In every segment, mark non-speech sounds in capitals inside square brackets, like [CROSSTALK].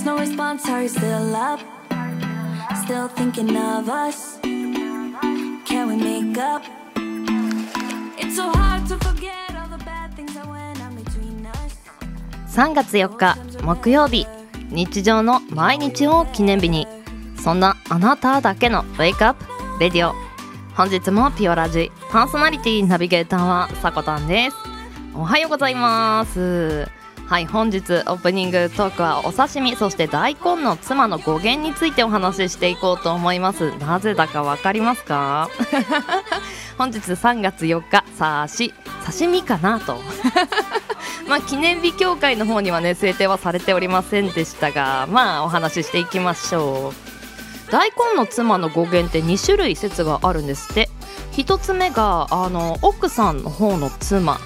text, no response, are you still up? Still thinking of us? Can we make up? It's so hard to forget all the bad things that went on between us. 3月4日木曜日日常の毎日を記念日にそんなあなただけのウェイクアップレディオ本日もピオラジパーソナリティナビゲーターはさこたんですおはようございますはい本日オープニングトークはお刺身そして大根の妻の語源についてお話ししていこうと思います。なぜだかわかりますか？[LAUGHS] 本日3月4日さし刺身かなと。[LAUGHS] まあ記念日協会の方にはね制定はされておりませんでしたがまあお話ししていきましょう。大根の妻の語源って2種類説があるんですって。1つ目があの奥さんの方の妻。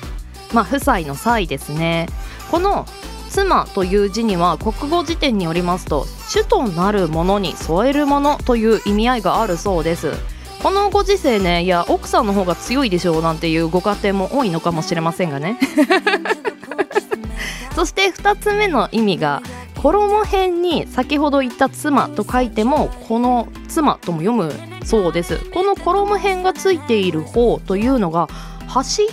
まあ夫妻の際ですね。この妻という字には国語辞典によりますと主となるものに添えるものという意味合いがあるそうです。このご時世ねいや奥さんの方が強いでしょうなんていうご家庭も多いのかもしれませんがね。[LAUGHS] そして2つ目の意味が衣辺に先ほど言った妻と書いてもこの妻とも読むそうです。この衣辺がついている方というのが端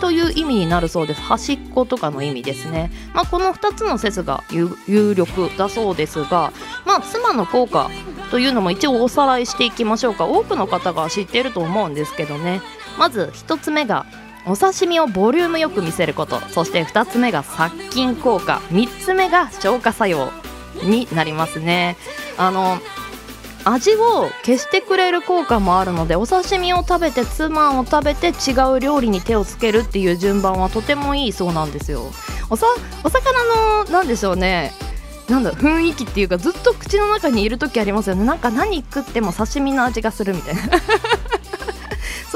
という意味になるそうです。端っことかの意味ですね、まあ、この2つの説が有力だそうですが、まあ、妻の効果というのも一応おさらいしていきましょうか。多くの方が知っていると思うんですけどね。まず1つ目がお刺身をボリュームよく見せること。そして2つ目が殺菌効果。3つ目が消化作用になりますね。あの味を消してくれる効果もあるのでお刺身を食べてツマンを食べて違う料理に手をつけるっていう順番はとてもいいそうなんですよ。おさお魚のなんでしょうね。なんだ雰囲気っていうかずっと口の中にいる時ありますよね。なんか何食っても刺身の味がするみたいな。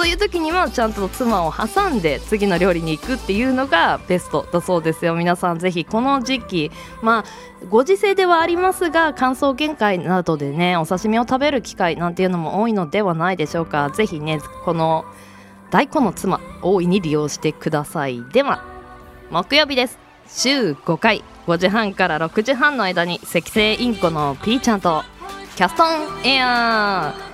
そういう時にはちゃんと妻を挟んで次の料理に行くっていうのがベストだそうですよ。皆さんぜひこの時期まあご時世ではありますが乾燥限界などでねお刺身を食べる機会なんていうのも多いのではないでしょうか。ぜひねこの大根の妻大いに利用してください。では木曜日です。週5回。5時半から6時半の間に赤星インコのピーちゃんとキャストンエア。ー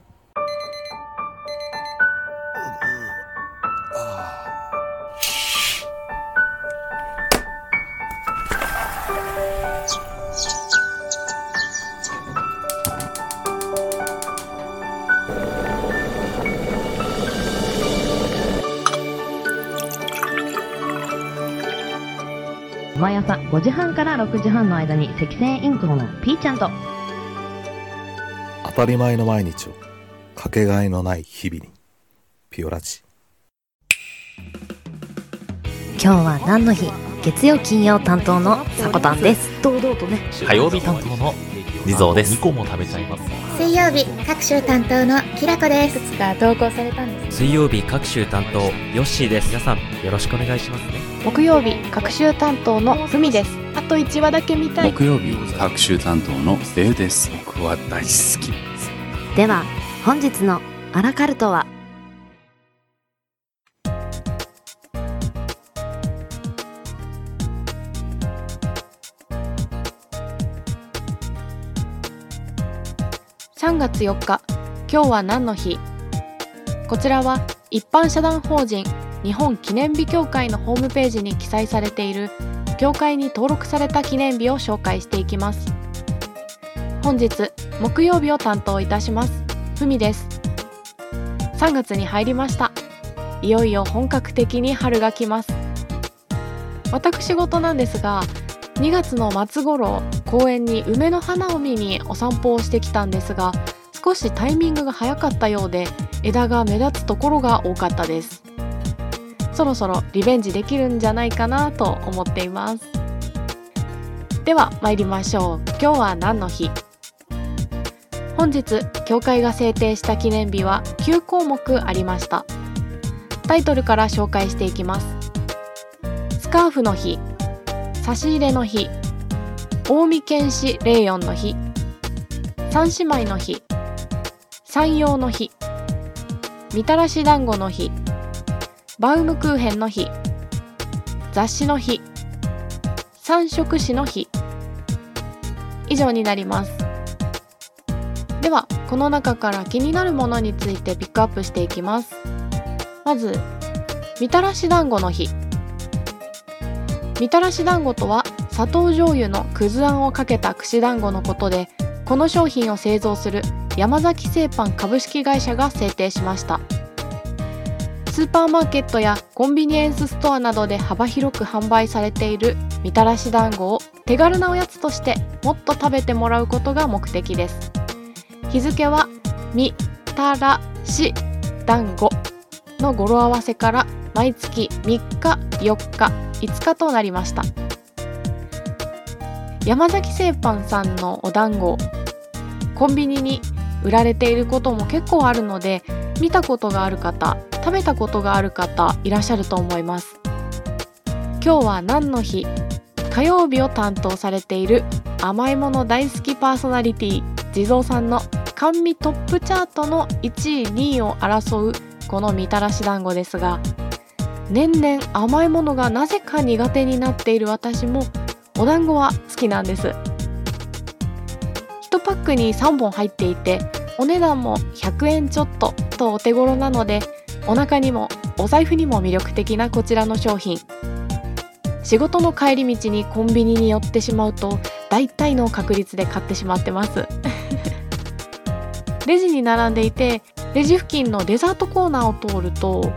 毎朝5時半から6時半の間に赤星インコのピーちゃんと。当たり前の毎日をかけがえのない日々にピオラジ。今日は何の日？月曜金曜担当のさこたんです堂々とね火曜日担当のリゾーです。2個も食べちゃいます。水曜日各週担当のきらこですいくつか投稿されたんです水曜日各週担当ヨッシーです。皆さんよろしくお願いしますね。木曜日各週担当のふみですあと1話だけ見たい木曜日各週担当のデウです僕は大好きでは本日のアラカルトは月4日今日は何の日？こちらは一般社団法人日本記念日協会のホームページに記載されている協会に登録された記念日を紹介していきます。本日木曜日を担当いたしますふみです。3月に入りました。いよいよ本格的に春が来ます。私事なんですが2月の末頃公園に梅の花を見にお散歩をしてきたんですが少しタイミングが早かったようで枝が目立つところが多かったです。そろそろリベンジできるんじゃないかなと思っています。では参りましょう。今日は何の日？本日協会が制定した記念日は9項目ありました。タイトルから紹介していきます。スカーフの日差し入れの日近江県市レイヨンの日三姉妹の日山陽の日。みたらし団子の日。バウムクーヘンの日。雑誌の日。三色紙の日。以上になります。ではこの中から気になるものについてピックアップしていきます。まずみたらし団子の日。みたらし団子とは砂糖醤油のくずあんをかけた串団子のことでこの商品を製造する山崎製パン株式会社が制定しました。スーパーマーケットやコンビニエンスストアなどで幅広く販売されているみたらし団子を手軽なおやつとしてもっと食べてもらうことが目的です。日付はみたらし団子の語呂合わせから毎月3日4日5日となりました。山崎製パンさんのお団子コンビニに売られていることも結構あるので見たことがある方食べたことがある方いらっしゃると思います。今日は何の日？火曜日を担当されている甘いもの大好きパーソナリティ地蔵さんの甘味トップチャートの1位2位を争うこのみたらし団子ですが年々甘いものがなぜか苦手になっている私もお団子は好きなんです。1パックに3本入っていてお値段も100円ちょっととお手頃なのでお腹にもお財布にも魅力的なこちらの商品。仕事の帰り道にコンビニに寄ってしまうと大体の確率で買ってしまってます。[LAUGHS] レジに並んでいてレジ付近のデザートコーナーを通ると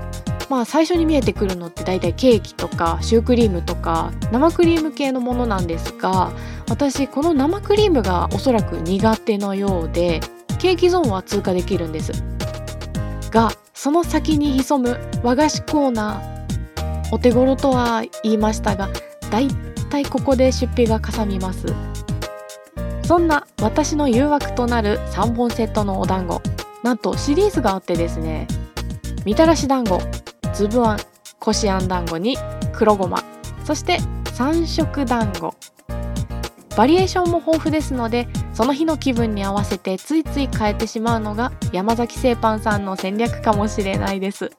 まあ最初に見えてくるのって大体ケーキとかシュークリームとか生クリーム系のものなんですが私この生クリームがおそらく苦手のようでケーキゾーンは通過できるんです。がその先に潜む和菓子コーナーお手頃とは言いましたがだいたいここで出費がかさみます。そんな私の誘惑となる3本セットのお団子なんとシリーズがあってですねみたらし団子粒あんこしあん団子に黒ごまそして三色団子。バリエーションも豊富ですのでその日の気分に合わせてついつい変えてしまうのが山崎製パンさんの戦略かもしれないです。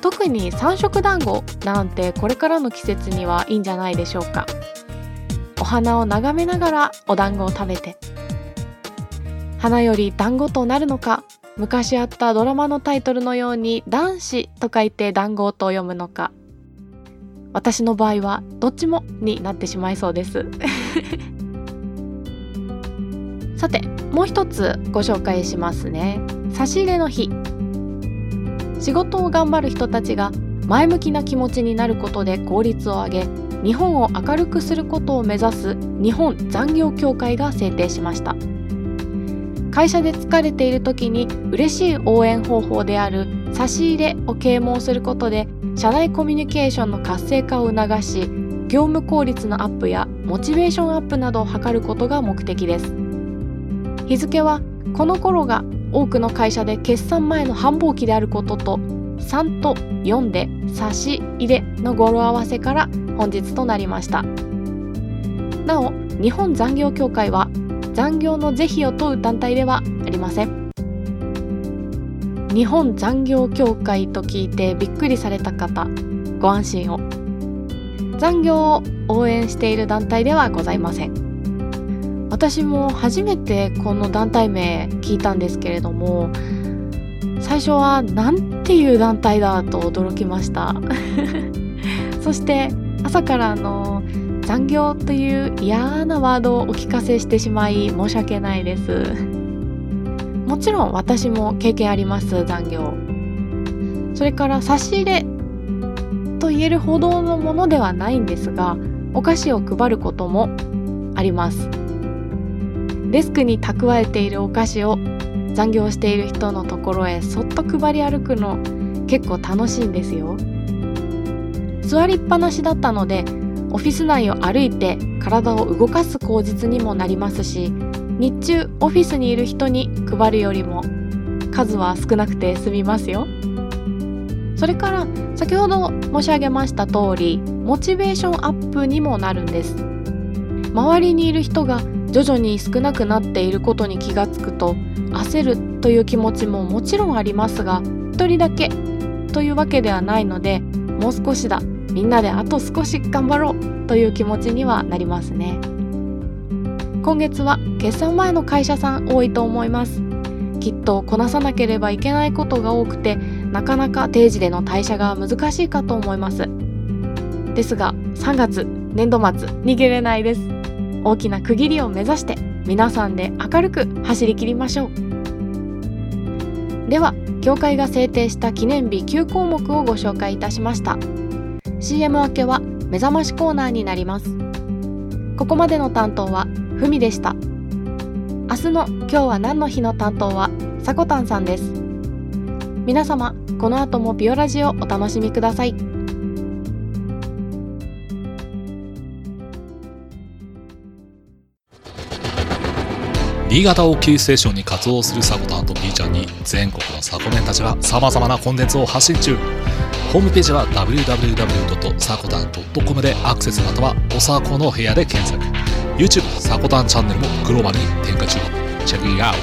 特に三色団子なんてこれからの季節にはいいんじゃないでしょうか。お花を眺めながらお団子を食べて。花より団子となるのか昔あったドラマのタイトルのように男子と書いて団子と読むのか。私の場合はどっちもになってしまいそうです。[LAUGHS] さてもう一つご紹介しますね。差し入れの日。仕事を頑張る人たちが前向きな気持ちになることで効率を上げ日本を明るくすることを目指す日本残業協会が制定しました。会社で疲れている時に嬉しい応援方法である差し入れを啓蒙することで社内コミュニケーションの活性化を促し業務効率のアップやモチベーションアップなどを図ることが目的です。日付はこの頃が多くの会社で決算前の繁忙期であることと3と4で差し入れの語呂合わせから本日となりました。なお日本残業協会は残業の是非を問う団体ではありません。日本残業協会と聞いてびっくりされた方ご安心を。残業を応援している団体ではございません。私も初めてこの団体名聞いたんですけれども最初はなんていう団体だと驚きました。[LAUGHS] そして朝からの残業という嫌なワードをお聞かせしてしまい申し訳ないです。もちろん私も経験あります残業。それから差し入れと言えるほどのものではないんですがお菓子を配ることもあります。デスクに蓄えているお菓子を残業している人のところへそっと配り歩くの結構楽しいんですよ。座りっぱなしだったのでオフィス内を歩いて体を動かす口実にもなりますし日中オフィスにいる人に配るよりも数は少なくて済みますよ。それから先ほど申し上げました通りモチベーションアップにもなるんです。周りにいる人が徐々に少なくなっていることに気がつくと焦るという気持ちももちろんありますが一人だけというわけではないのでもう少しだ。みんなであと少し頑張ろうという気持ちにはなりますね。今月は決算前の会社さん多いと思います。きっとこなさなければいけないことが多くてなかなか定時での退社が難しいかと思います。ですが3月年度末逃げれないです。大きな区切りを目指して皆さんで明るく走り切りましょう。では協会が制定した記念日9項目をご紹介いたしました。CM 明けは目覚ましコーナーになります。ここまでの担当はふみでした。明日の今日は何の日の担当はさこたんさんです。皆様この後もビオラジをお楽しみください。新潟をキーステーションに活動するサコタンと B ちゃんに全国のサコメンたちは様々なコンテンツを発信中。ホームページは www.sakotan.com でアクセスまたはおさこの部屋で検索。YouTube サコタンチャンネルもグローバルに展開中。チェックイアウト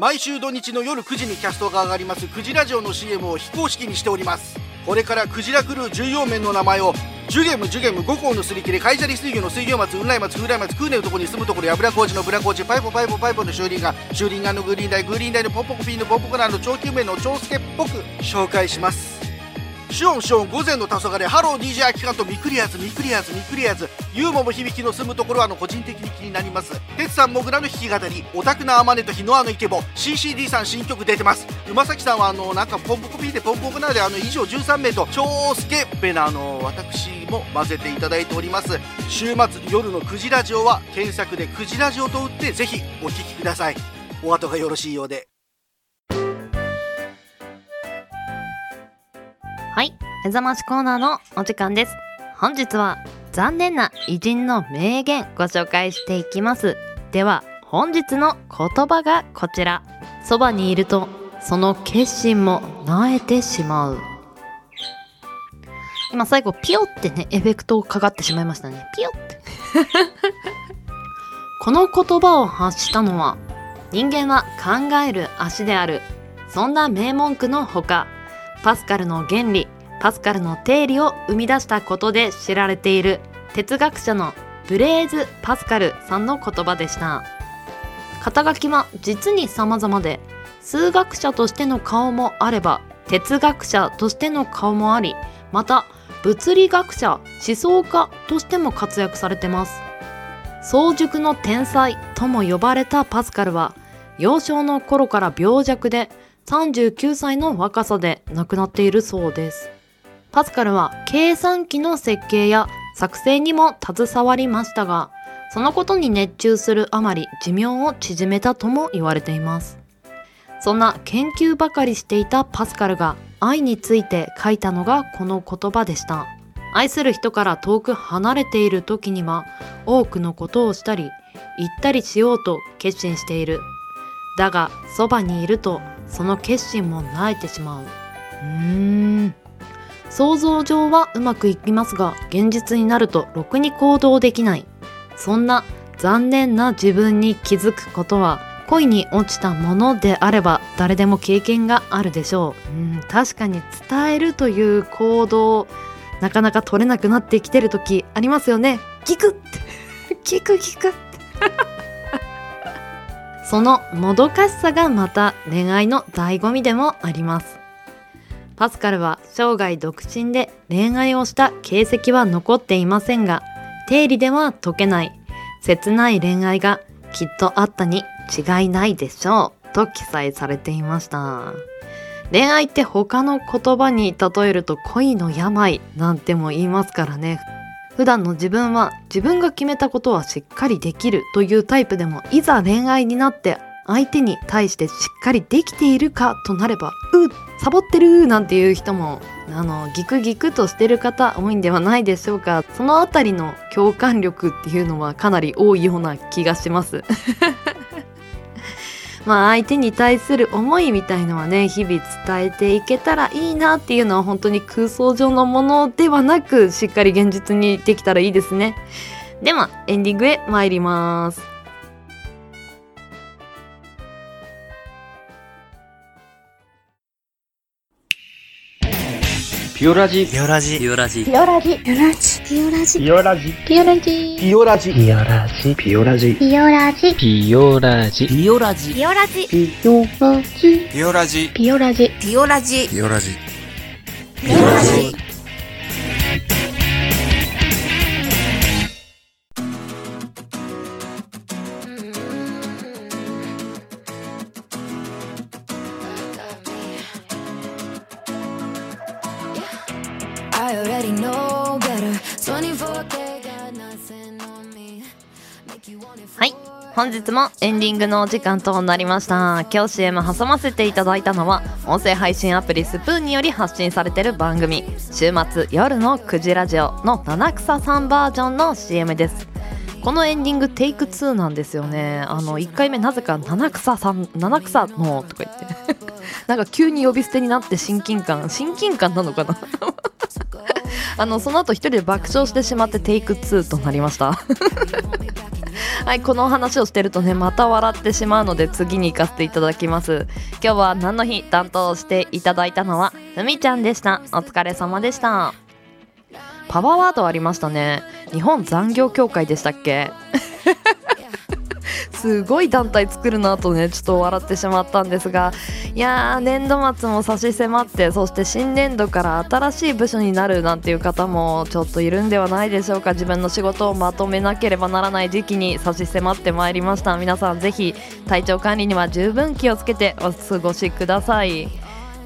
毎週土日の夜9時にキャストが上がります。クジラジオの CM を非公式にしております。これからクジラクルー重要面の名前をジュゲムジュゲム五校のすり切れカイジャリ水魚の水魚松雲来松風来松空根のとこに住むところ油工事のブラ工事パイポパイポパイポの修理が修理がのグリーンダイグリーンダイのポンポコピーのポンポコランの長久名の長介っぽく紹介します。シオンシオン午前の黄昏ハロー DJ 秋監とミクリアーズミクリアーズミクリアーズ。ユーモも響きの住むところはあの個人的に気になります。鉄さんもぐらの弾き語りオタクなアマネと日のあのイケボ CCD さん新曲出てます。馬崎さんはあのなんかポンポコピーでポンポコなであの以上13名と超スケベなあの私も混ぜていただいております週末夜の9時ラジオは検索で9時ラジオと打ってぜひお聴きくださいお後がよろしいようではい、目覚ましコーナーのお時間です。本日は残念な偉人の名言ご紹介していきます。では、本日の言葉がこちら。そばにいると、その決心もなえてしまう。今最後、ピヨってね、エフェクトかかってしまいましたね。ピヨって。[LAUGHS] この言葉を発したのは、人間は考える足である。そんな名文句のほか、パスカルの原理、パスカルの定理を生み出したことで知られている哲学者のブレーズ・パスカルさんの言葉でした。肩書きは実に様々で、数学者としての顔もあれば、哲学者としての顔もあり、また物理学者、思想家としても活躍されてます。早熟の天才とも呼ばれたパスカルは、幼少の頃から病弱で39歳の若さで亡くなっているそうです。パスカルは計算機の設計や作成にも携わりましたが、そのことに熱中するあまり寿命を縮めたとも言われています。そんな研究ばかりしていたパスカルが愛について書いたのがこの言葉でした。愛する人から遠く離れている時には多くのことをしたり言ったりしようと決心している。だがそばにいるとその決心も萎えてしまう。うーん。想像上はうまくいきますが現実になるとろくに行動できない。そんな残念な自分に気づくことは恋に落ちたものであれば誰でも経験があるでしょう。うん、確かに伝えるという行動なかなか取れなくなってきてる時ありますよね。聞く [LAUGHS] 聞く聞くそのもどかしさがまた恋愛の醍醐味でもあります。パスカルは生涯独身で恋愛をした形跡は残っていませんが、定理では解けない切ない恋愛がきっとあったに違いないでしょうと記載されていました。恋愛って他の言葉に例えると恋の病なんても言いますからね。普段の自分は自分が決めたことはしっかりできるというタイプでもいざ恋愛になって相手に対してしっかりできているかとなればうサボってるなんていう人もあのギクギクとしてる方多いんではないでしょうか。そのあたりの共感力っていうのはかなり多いような気がします。まあ相手に対する思いみたいのはね日々伝えていけたらいいなっていうのは本当に空想上のものではなくしっかり現実にできたらいいですね。ではエンディングへ参ります。ピオラジ。ピオラジ。ピオラジ。ピオラジ。ピオラジピオラジ。ピオラジ。ピオラジ。ピオラジ。ピオラジ。ピオラジ。ピオラジ。ピオラジ。ピオラジ。ピオラジ。ピオラジ。ピオラジ。ピオラジ。ピオラジ。ピオラジ。ピオラジはい。本日もエンディングのお時間となりました。今日 CM 挟ませていただいたのは音声配信アプリスプーンにより発信されている番組週末夜の9時ラジオの七草さんバージョンの CM です。このエンディングテイク2なんですよね。あの1回目なぜか七草さん七草のとか言って。[LAUGHS] なんか急に呼び捨てになって親近感親近感なのかな？あのその後一人で爆笑してしまってテイク2となりました。[LAUGHS] はいこのお話をしてるとねまた笑ってしまうので次に行かせていただきます。今日は何の日担当していただいたのはふみちゃんでした。お疲れ様でした。パワーワードありましたね。日本残業協会でしたっけ？すごい団体作るなとねちょっと笑ってしまったんですが。いやー年度末も差し迫ってそして新年度から新しい部署になるなんていう方もちょっといるんではないでしょうか。自分の仕事をまとめなければならない時期に差し迫ってまいりました。皆さんぜひ体調管理には十分気をつけてお過ごしください。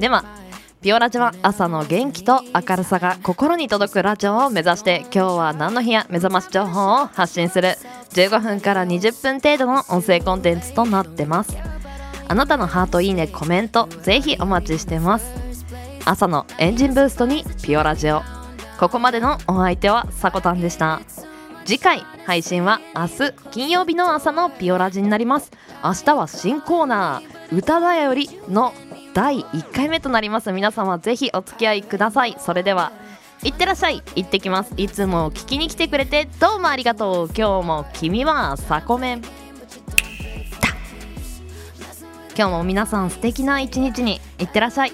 ではピオラジは朝の元気と明るさが心に届くラジオを目指して今日は何の日や目覚まし情報を発信する15分から20分程度の音声コンテンツとなってます。あなたのハートいいねコメントぜひお待ちしてます。朝のエンジンブーストにピオラジオ。ここまでのお相手はさこたんでした。次回配信は明日金曜日の朝のピオラジになります。明日は新コーナー歌だよりの第1回目となります。皆様ぜひお付き合いください。それではいってらっしゃい。行ってきます。いつも聞きに来てくれてどうもありがとう。今日も君はサコメン。今日も皆さん素敵な一日にいってらっしゃい。